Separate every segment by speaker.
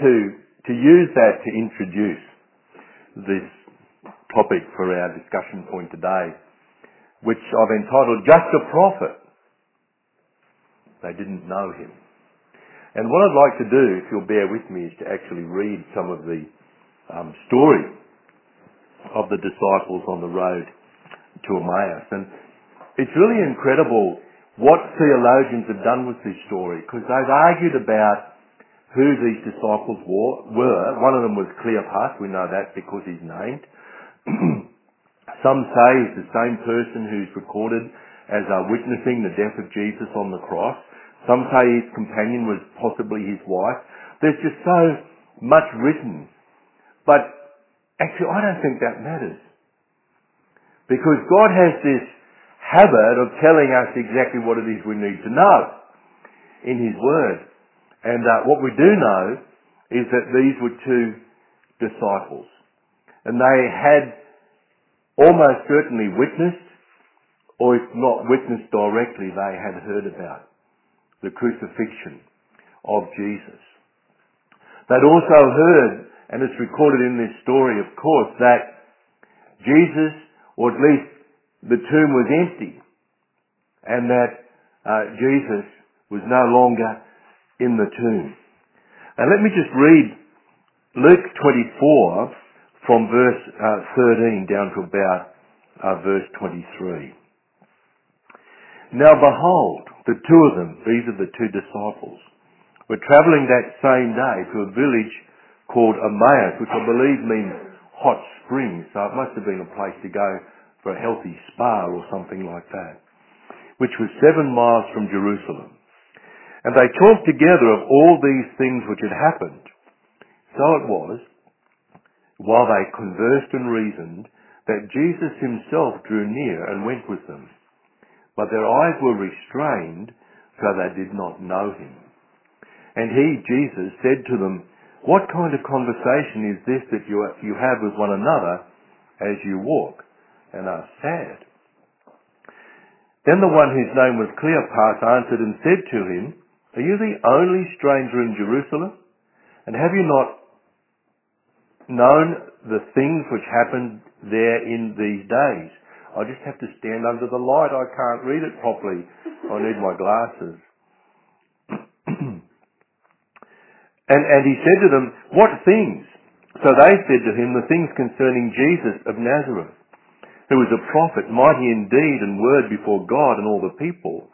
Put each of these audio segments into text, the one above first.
Speaker 1: to, to use that to introduce this topic for our discussion point today, which I've entitled Just a Prophet. They didn't know him. And what I'd like to do, if you'll bear with me, is to actually read some of the um, story of the disciples on the road to Emmaus. And it's really incredible what theologians have done with this story because they've argued about who these disciples were. One of them was Cleopas. We know that because he's named. Some say he's the same person who's recorded as uh, witnessing the death of Jesus on the cross. Some say his companion was possibly his wife. There's just so much written. But actually, I don't think that matters. Because God has this habit of telling us exactly what it is we need to know in His Word. And uh, what we do know is that these were two disciples. And they had almost certainly witnessed, or if not witnessed directly, they had heard about the crucifixion of Jesus. They'd also heard, and it's recorded in this story, of course, that Jesus, or at least the tomb was empty, and that uh, Jesus was no longer in the tomb. And let me just read Luke 24 from verse uh, 13 down to about uh, verse 23. Now behold, the two of them, these are the two disciples, were travelling that same day to a village called Emmaus, which I believe means hot springs, so it must have been a place to go for a healthy spa or something like that, which was seven miles from Jerusalem. And they talked together of all these things which had happened. So it was, while they conversed and reasoned, that Jesus himself drew near and went with them. But their eyes were restrained, so they did not know him. And he, Jesus, said to them, What kind of conversation is this that you, have with one another as you walk and are sad? Then the one whose name was Cleopas answered and said to him, are you the only stranger in Jerusalem? And have you not known the things which happened there in these days? I just have to stand under the light. I can't read it properly. I need my glasses. and, and he said to them, What things? So they said to him, The things concerning Jesus of Nazareth, who was a prophet, mighty in deed and word before God and all the people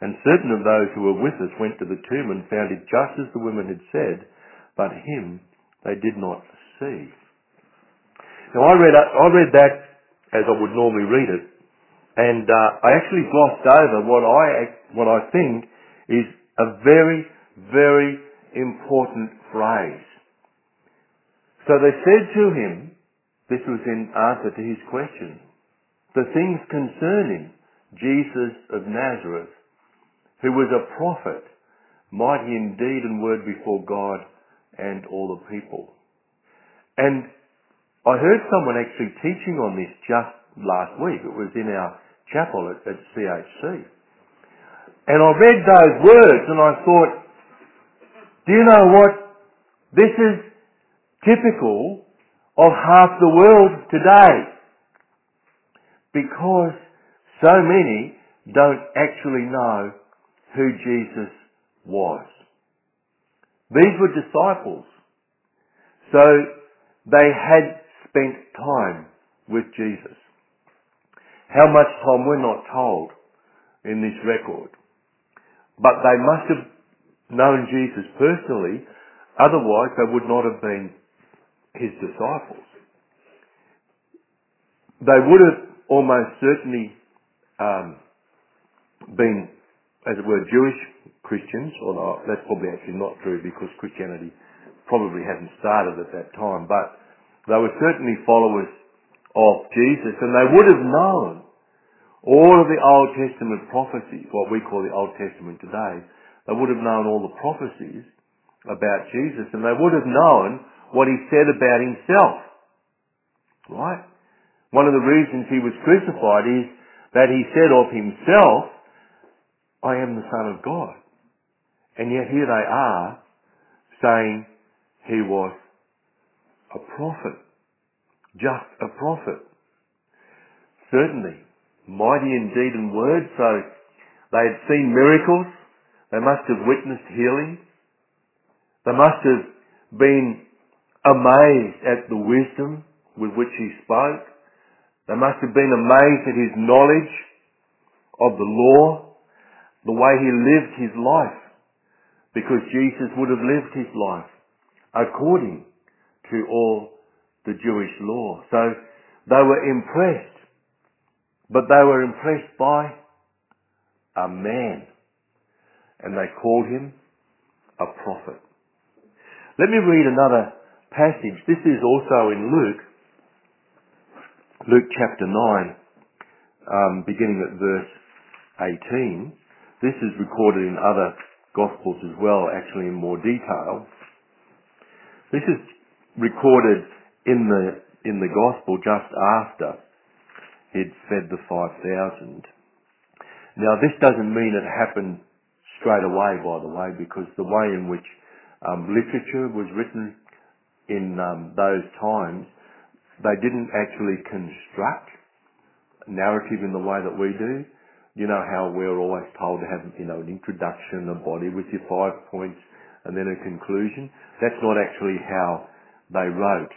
Speaker 1: And certain of those who were with us went to the tomb and found it just as the women had said, but him they did not see. Now I read, I read that as I would normally read it, and uh, I actually glossed over what I, what I think is a very, very important phrase. So they said to him, this was in answer to his question, the things concerning Jesus of Nazareth, who was a prophet, mighty in deed and word before God and all the people. And I heard someone actually teaching on this just last week. It was in our chapel at, at CHC. And I read those words and I thought, do you know what? This is typical of half the world today. Because so many don't actually know who Jesus was. These were disciples. So they had spent time with Jesus. How much time we're not told in this record. But they must have known Jesus personally, otherwise they would not have been his disciples. They would have almost certainly um, been as it were, Jewish Christians, not, that's probably actually not true because Christianity probably hadn't started at that time, but they were certainly followers of Jesus and they would have known all of the Old Testament prophecies, what we call the Old Testament today. They would have known all the prophecies about Jesus and they would have known what he said about himself. Right? One of the reasons he was crucified is that he said of himself, I am the Son of God. And yet here they are saying he was a prophet. Just a prophet. Certainly, mighty in word, so they had seen miracles, they must have witnessed healing, they must have been amazed at the wisdom with which he spoke, they must have been amazed at his knowledge of the law, the way he lived his life, because Jesus would have lived his life according to all the Jewish law. So they were impressed, but they were impressed by a man, and they called him a prophet. Let me read another passage. This is also in Luke, Luke chapter 9, um, beginning at verse 18. This is recorded in other Gospels as well, actually in more detail. This is recorded in the, in the Gospel just after he'd fed the 5,000. Now this doesn't mean it happened straight away, by the way, because the way in which um, literature was written in um, those times they didn't actually construct narrative in the way that we do. You know how we're always told to have, you know, an introduction, a body with your five points, and then a conclusion. That's not actually how they wrote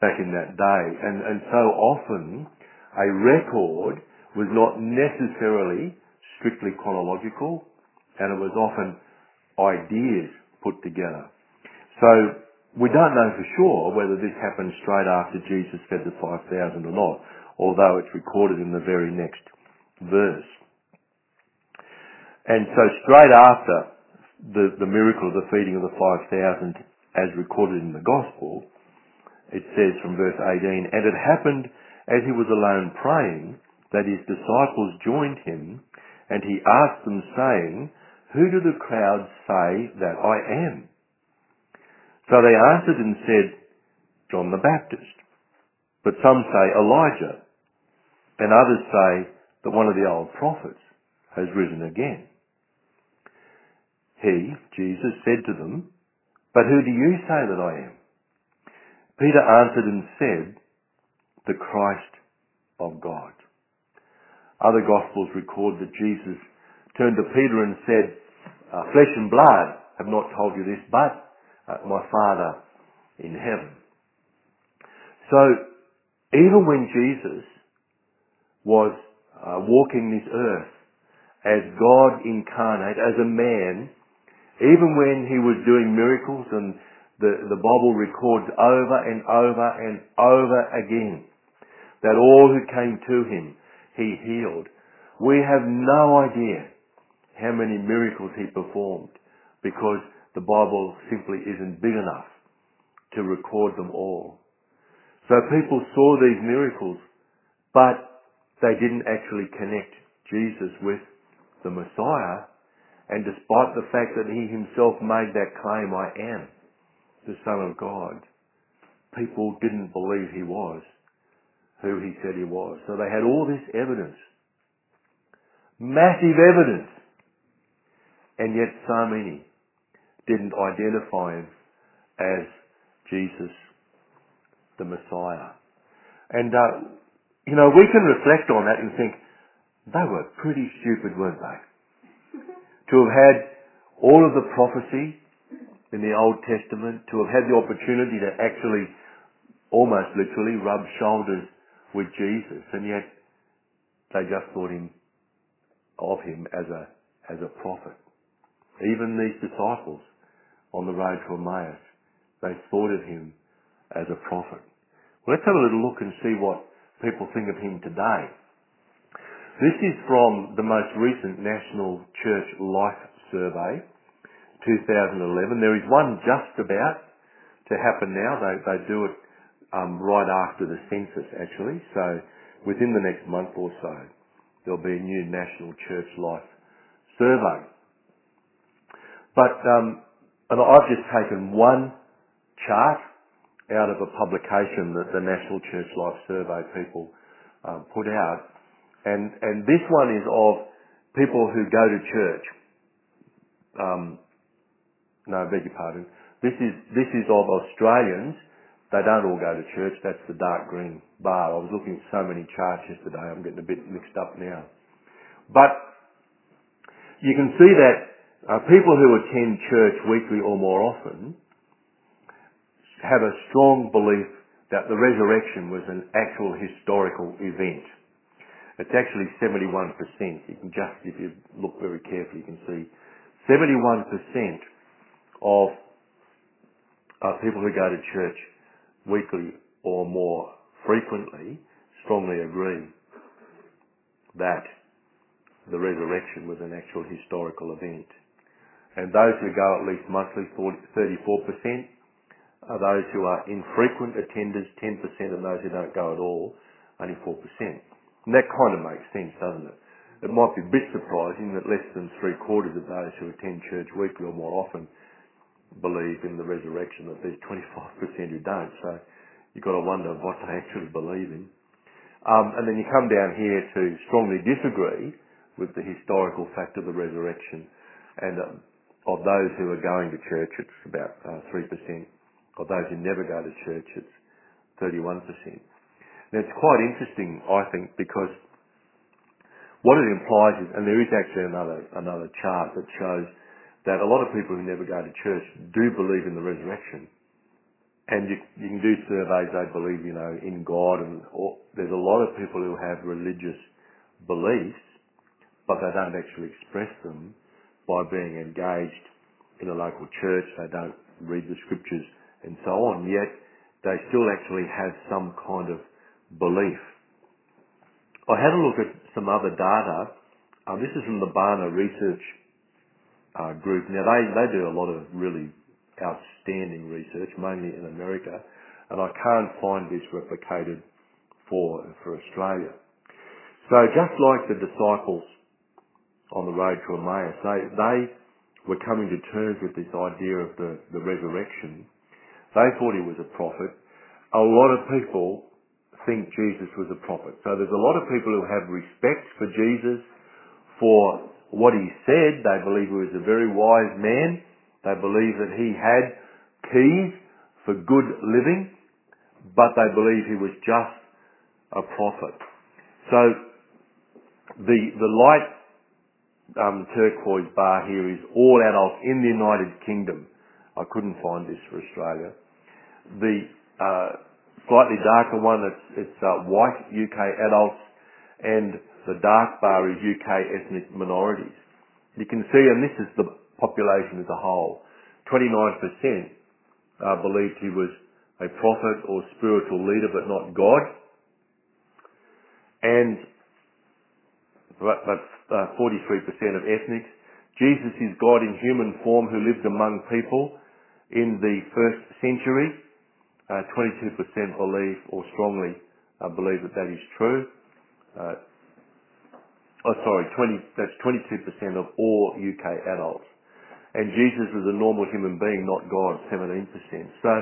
Speaker 1: back in that day. And, and so often, a record was not necessarily strictly chronological, and it was often ideas put together. So we don't know for sure whether this happened straight after Jesus fed the 5,000 or not, although it's recorded in the very next verse. And so straight after the, the miracle of the feeding of the 5,000 as recorded in the Gospel, it says from verse 18, And it happened as he was alone praying that his disciples joined him, and he asked them saying, Who do the crowds say that I am? So they answered and said, John the Baptist. But some say Elijah, and others say that one of the old prophets has risen again. He, Jesus, said to them, But who do you say that I am? Peter answered and said, The Christ of God. Other Gospels record that Jesus turned to Peter and said, uh, Flesh and blood have not told you this, but uh, my Father in heaven. So, even when Jesus was uh, walking this earth as God incarnate, as a man, even when he was doing miracles and the, the Bible records over and over and over again that all who came to him he healed. We have no idea how many miracles he performed because the Bible simply isn't big enough to record them all. So people saw these miracles, but they didn't actually connect Jesus with the Messiah. And despite the fact that he himself made that claim, I am the Son of God, people didn't believe he was who he said he was. So they had all this evidence. Massive evidence. And yet so many didn't identify him as Jesus, the Messiah. And, uh, you know, we can reflect on that and think, they were pretty stupid, weren't they? To have had all of the prophecy in the Old Testament, to have had the opportunity to actually, almost literally, rub shoulders with Jesus, and yet they just thought him of him as a as a prophet. Even these disciples on the road to Emmaus. They thought of him as a prophet. Well, let's have a little look and see what people think of him today. This is from the most recent National Church Life Survey, 2011. There is one just about to happen now. They, they do it um, right after the census, actually. So within the next month or so, there'll be a new National Church Life survey. But um, and I've just taken one chart out of a publication that the National Church Life Survey people um, put out, and and this one is of people who go to church. Um, no, I beg your pardon. This is this is of Australians. They don't all go to church. That's the dark green bar. I was looking at so many charts yesterday. I'm getting a bit mixed up now. But you can see that uh, people who attend church weekly or more often have a strong belief that the resurrection was an actual historical event. It's actually 71%. You can just, if you look very carefully, you can see 71% of uh, people who go to church weekly or more frequently strongly agree that the resurrection was an actual historical event. And those who go at least monthly, 34%. Are those who are infrequent attenders, 10%, and those who don't go at all, only 4%. And that kind of makes sense, doesn't it? It might be a bit surprising that less than three quarters of those who attend church weekly or more often believe in the resurrection, that there's 25% who don't. So you've got to wonder what they actually believe in. Um, and then you come down here to strongly disagree with the historical fact of the resurrection. And um, of those who are going to church, it's about uh, 3%. Of those who never go to church, it's 31%. Now it's quite interesting, I think, because what it implies is, and there is actually another, another chart that shows that a lot of people who never go to church do believe in the resurrection. And you, you can do surveys, they believe, you know, in God and or, there's a lot of people who have religious beliefs, but they don't actually express them by being engaged in a local church. They don't read the scriptures and so on, yet they still actually have some kind of belief. I had a look at some other data. Uh, this is from the Barna Research uh, Group. Now they, they do a lot of really outstanding research, mainly in America, and I can't find this replicated for, for Australia. So just like the disciples on the road to Emmaus, they, they were coming to terms with this idea of the, the resurrection they thought he was a prophet. A lot of people think Jesus was a prophet. So there's a lot of people who have respect for Jesus, for what he said. They believe he was a very wise man. They believe that he had keys for good living, but they believe he was just a prophet. So the the light um, turquoise bar here is all adults in the United Kingdom. I couldn't find this for Australia. The uh, slightly darker one, it's, it's uh, white UK adults, and the dark bar is UK ethnic minorities. You can see, and this is the population as a whole, 29% uh, believed he was a prophet or spiritual leader, but not God. And but, but uh, 43% of ethnics. Jesus is God in human form who lived among people in the first century. Uh, 22% believe or strongly uh, believe that that is true. Uh, oh, sorry, 20, that's 22% of all UK adults. And Jesus was a normal human being, not God, 17%. So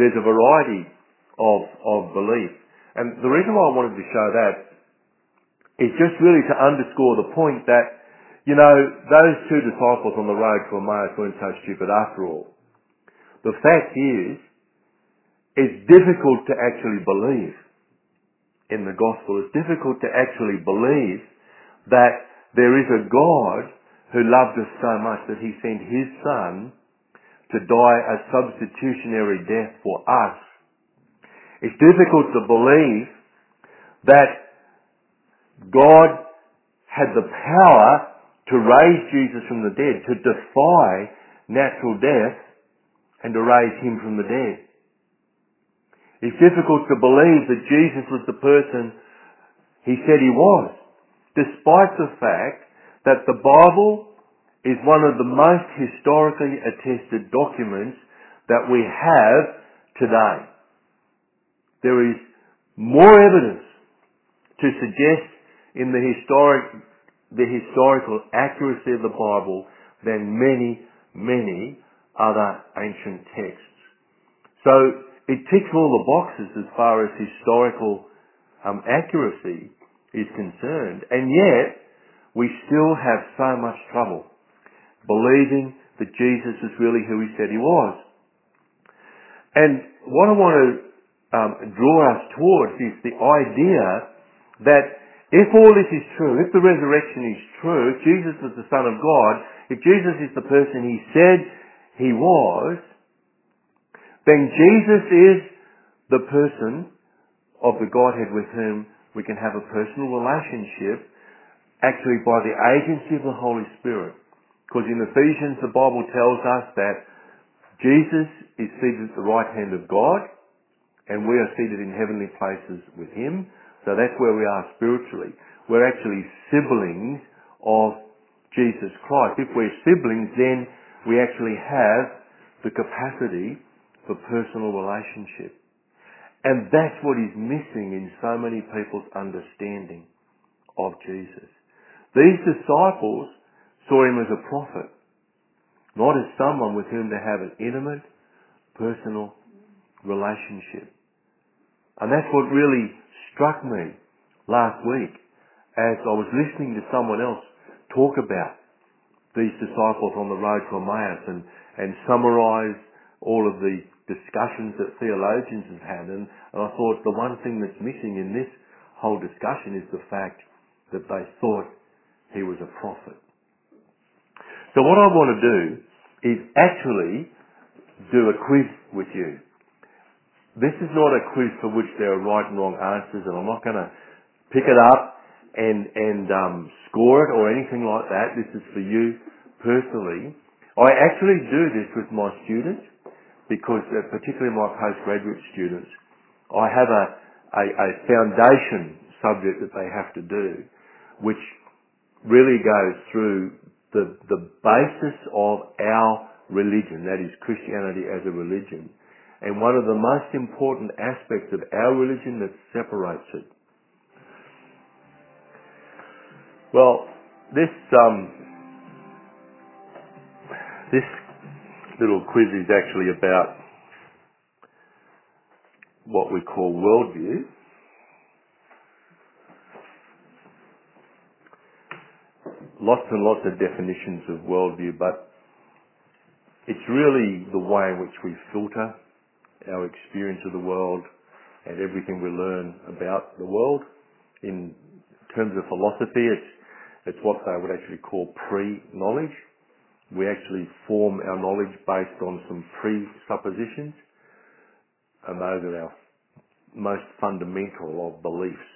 Speaker 1: there's a variety of, of belief. And the reason why I wanted to show that is just really to underscore the point that, you know, those two disciples on the road to Emmaus weren't so stupid after all. The fact is, it's difficult to actually believe in the gospel. It's difficult to actually believe that there is a God who loved us so much that he sent his son to die a substitutionary death for us. It's difficult to believe that God had the power to raise Jesus from the dead, to defy natural death and to raise him from the dead. It's difficult to believe that Jesus was the person he said he was, despite the fact that the Bible is one of the most historically attested documents that we have today. There is more evidence to suggest in the historic, the historical accuracy of the Bible than many, many other ancient texts. So it ticks all the boxes as far as historical um, accuracy is concerned, and yet we still have so much trouble believing that Jesus is really who he said he was. And what I want to um, draw us towards is the idea that if all this is true, if the resurrection is true, if Jesus is the Son of God, if Jesus is the person he said he was, then Jesus is the person of the Godhead with whom we can have a personal relationship actually by the agency of the Holy Spirit. Because in Ephesians the Bible tells us that Jesus is seated at the right hand of God and we are seated in heavenly places with Him. So that's where we are spiritually. We're actually siblings of Jesus Christ. If we're siblings then we actually have the capacity for personal relationship. And that's what is missing in so many people's understanding of Jesus. These disciples saw him as a prophet, not as someone with whom they have an intimate, personal relationship. And that's what really struck me last week as I was listening to someone else talk about these disciples on the road to Emmaus and, and summarize all of the discussions that theologians have had. And, and I thought the one thing that's missing in this whole discussion is the fact that they thought he was a prophet. So what I want to do is actually do a quiz with you. This is not a quiz for which there are right and wrong answers and I'm not going to pick it up and and um, score it or anything like that. This is for you personally. I actually do this with my students because, uh, particularly my postgraduate students, I have a, a, a foundation subject that they have to do, which really goes through the the basis of our religion, that is Christianity as a religion. And one of the most important aspects of our religion that separates it Well, this um, this little quiz is actually about what we call worldview. Lots and lots of definitions of worldview, but it's really the way in which we filter our experience of the world and everything we learn about the world. In terms of philosophy, it's it's what they would actually call pre-knowledge. We actually form our knowledge based on some presuppositions, and those are our most fundamental of beliefs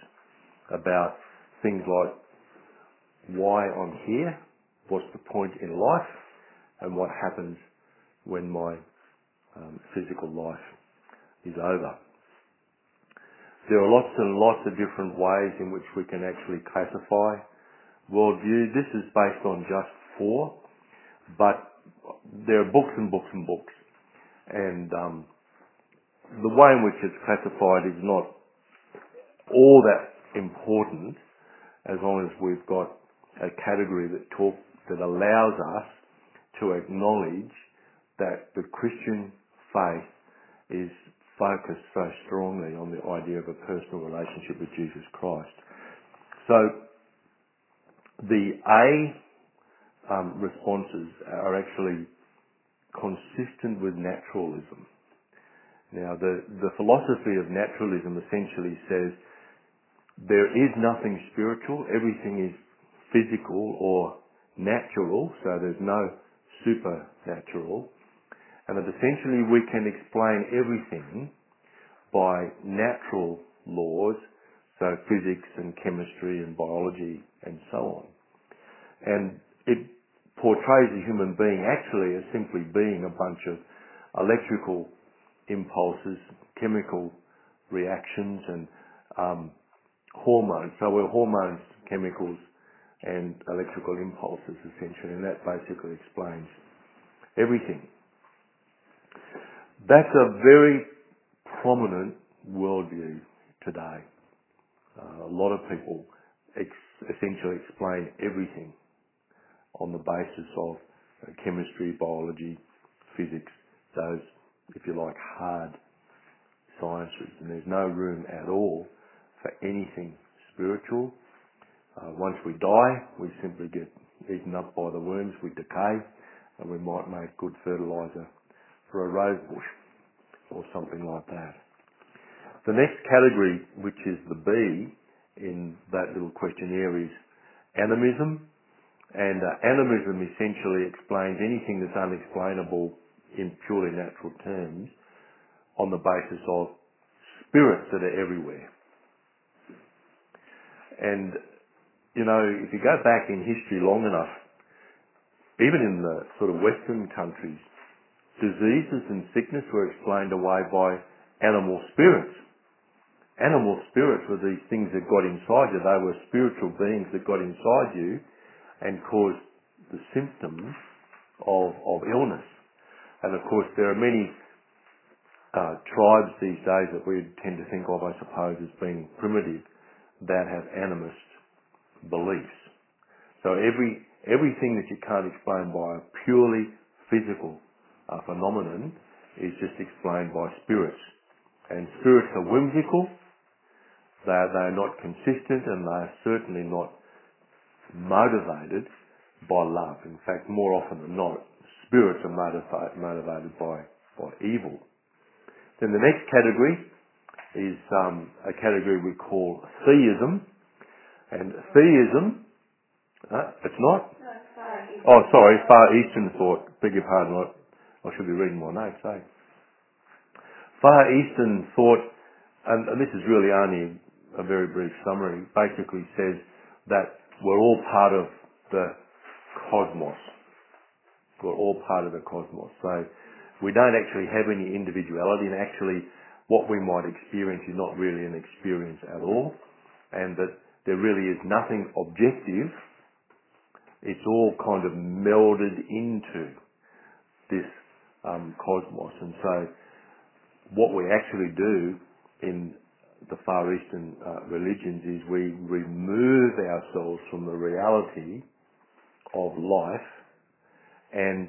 Speaker 1: about things like why I'm here, what's the point in life, and what happens when my um, physical life is over. There are lots and lots of different ways in which we can actually classify worldview. This is based on just four, but there are books and books and books. And um, the way in which it's classified is not all that important as long as we've got a category that talk that allows us to acknowledge that the Christian faith is focused so strongly on the idea of a personal relationship with Jesus Christ. So the A Um, responses are actually consistent with naturalism. Now, the, the philosophy of naturalism essentially says there is nothing spiritual, everything is physical or natural, so there's no supernatural, and that essentially we can explain everything by natural laws so physics and chemistry and biology and so on. And it portrays a human being actually as simply being a bunch of electrical impulses, chemical reactions and um, hormones. So we're hormones, chemicals and electrical impulses essentially and that basically explains everything. That's a very prominent worldview today. Uh, a lot of people ex- essentially explain everything on the basis of uh, chemistry, biology, physics, those, if you like, hard sciences. And there's no room at all for anything spiritual. Uh, once we die, we simply get eaten up by the worms, we decay, and we might make good fertilizer for a rose bush or something like that. The next category, which is the B in that little questionnaire, is animism. And uh, animism essentially explains anything that's unexplainable in purely natural terms on the basis of spirits that are everywhere. And, you know, if you go back in history long enough, even in the sort of Western countries, diseases and sickness were explained away by animal spirits animal spirits were these things that got inside you. They were spiritual beings that got inside you and cause the symptoms of, of illness. And of course, there are many uh, tribes these days that we tend to think of, I suppose, as being primitive that have animist beliefs. So every everything that you can't explain by a purely physical uh, phenomenon is just explained by spirits. And spirits are whimsical, they're, they're not consistent and they're certainly not motivated by love. In fact, more often than not, spirits are motivated, motivated by, by evil. Then the next category is um, a category we call theism. And theism, uh, it's not? oh, sorry, Far Eastern thought. Beg your pardon, I, I should be reading my notes, eh? Far Eastern thought, and, and this is really only a very brief summary, basically says that we're all part of the cosmos. We're all part of the cosmos. So we don't actually have any individuality and actually what we might experience is not really an experience at all and that there really is nothing objective. It's all kind of melded into this um, cosmos. And so what we actually do in the Far Eastern uh, religions is we remove ourselves from the reality of life and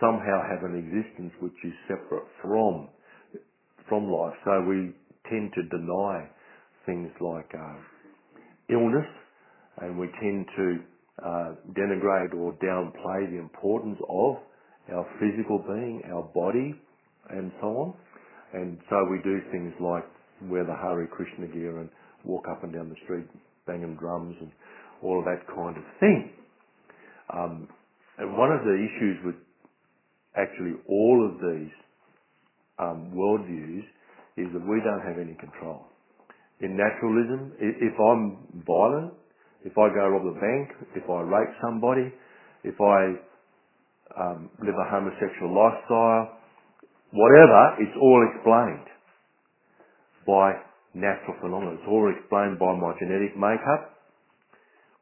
Speaker 1: somehow have an existence which is separate from from life. So we tend to deny things like uh, illness, and we tend to uh, denigrate or downplay the importance of our physical being, our body, and so on. And so we do things like wear the Hare Krishna gear and walk up and down the street banging drums and all of that kind of thing. Um, and one of the issues with actually all of these um, worldviews is that we don't have any control. In naturalism, if I'm violent, if I go rob the bank, if I rape somebody, if I um, live a homosexual lifestyle, whatever, it's all explained by natural phenomena. It's all explained by my genetic makeup,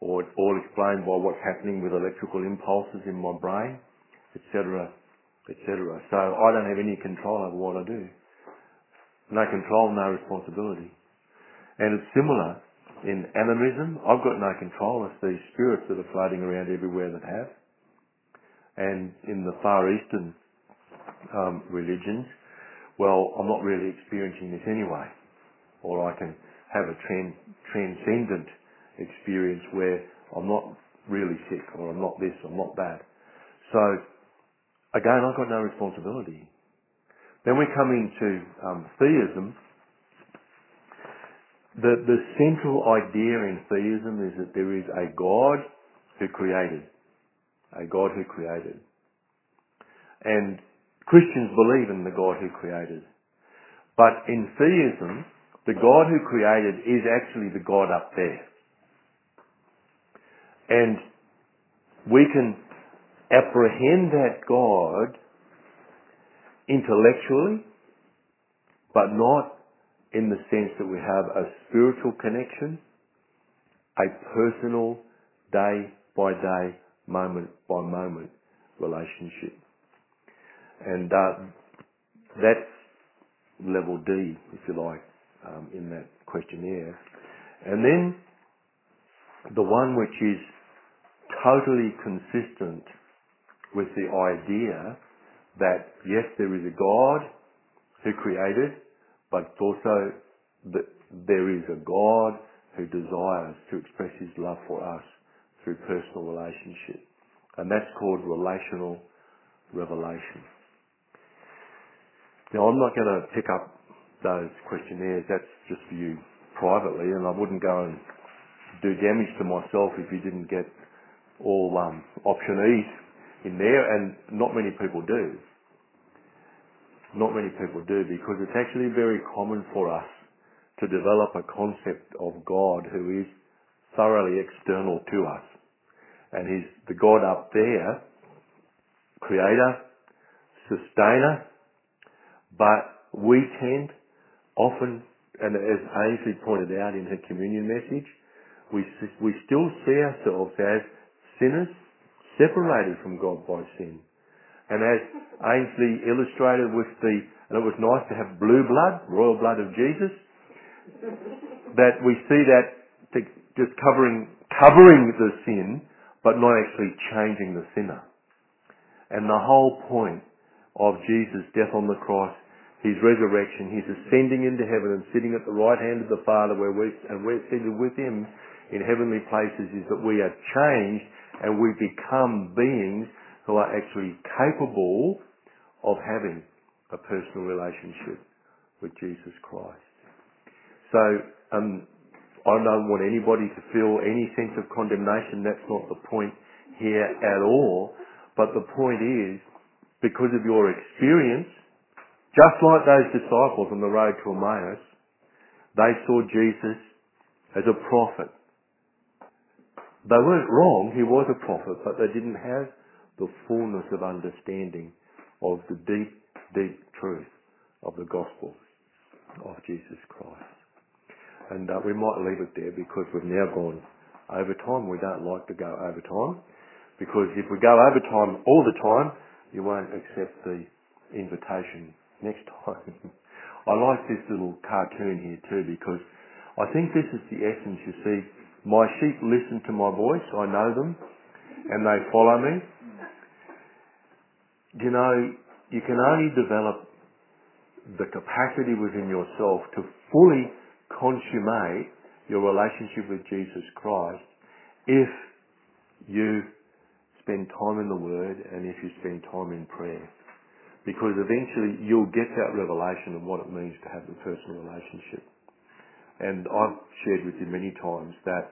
Speaker 1: or it's all explained by what's happening with electrical impulses in my brain, etc., etc. So I don't have any control over what I do. No control, no responsibility. And it's similar in animism. I've got no control. It's these spirits that are floating around everywhere that have. And in the Far Eastern um, religions, well, I'm not really experiencing this anyway. Or I can have a tran- transcendent experience where I'm not really sick or I'm not this, I'm not that. So, again, I've got no responsibility. Then we come into um, theism. The, the central idea in theism is that there is a God who created. A God who created. And Christians believe in the God who created. But in theism, the God who created is actually the God up there. And we can apprehend that God intellectually, but not in the sense that we have a spiritual connection, a personal, day by day, moment by moment relationship. And uh, that's level D, if you like, um, in that questionnaire. And then the one which is totally consistent with the idea that yes, there is a God who created, but also that there is a God who desires to express his love for us through personal relationship. And that's called relational revelation. Now I'm not going to pick up those questionnaires, that's just for you privately, and I wouldn't go and do damage to myself if you didn't get all um, option E's in there, and not many people do. Not many people do because it's actually very common for us to develop a concept of God who is thoroughly external to us. And he's the God up there, creator, sustainer, but we tend often, and as Ainsley pointed out in her communion message, we, we still see ourselves as sinners separated from God by sin. And as Ainsley illustrated with the, and it was nice to have blue blood, royal blood of Jesus, that we see that just covering, covering the sin, but not actually changing the sinner. And the whole point of Jesus' death on the cross, his resurrection, his ascending into heaven and sitting at the right hand of the Father where we and we're seated with him in heavenly places is that we are changed and we become beings who are actually capable of having a personal relationship with Jesus Christ. So um, I don't want anybody to feel any sense of condemnation. That's not the point here at all. But the point is, because of your experience, just like those disciples on the road to Emmaus, they saw Jesus as a prophet. They weren't wrong, he was a prophet, but they didn't have the fullness of understanding of the deep, deep truth of the gospel of Jesus Christ. And uh, we might leave it there because we've now gone over time. We don't like to go over time because if we go over time all the time, you won't accept the invitation next time. I like this little cartoon here too because I think this is the essence. You see, my sheep listen to my voice. I know them and they follow me you know, you can only develop the capacity within yourself to fully consummate your relationship with Jesus Christ if you spend time in the Word and if you spend time in prayer. Because eventually you'll get that revelation of what it means to have a personal relationship. And I've shared with you many times that,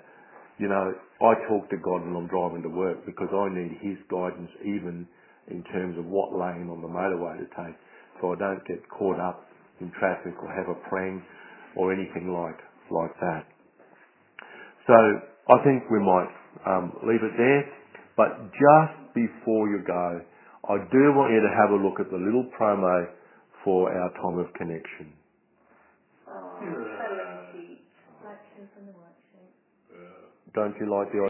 Speaker 1: you know, I talk to God when I'm driving to work because I need His guidance even in terms of what lane on the motorway to take so I don't get caught up in traffic or have a prank or anything like, like that. So I think we might um, leave it there. But just before you go, I do want you to have a look at the little promo for our time of connection.
Speaker 2: Oh,
Speaker 1: Don't you like the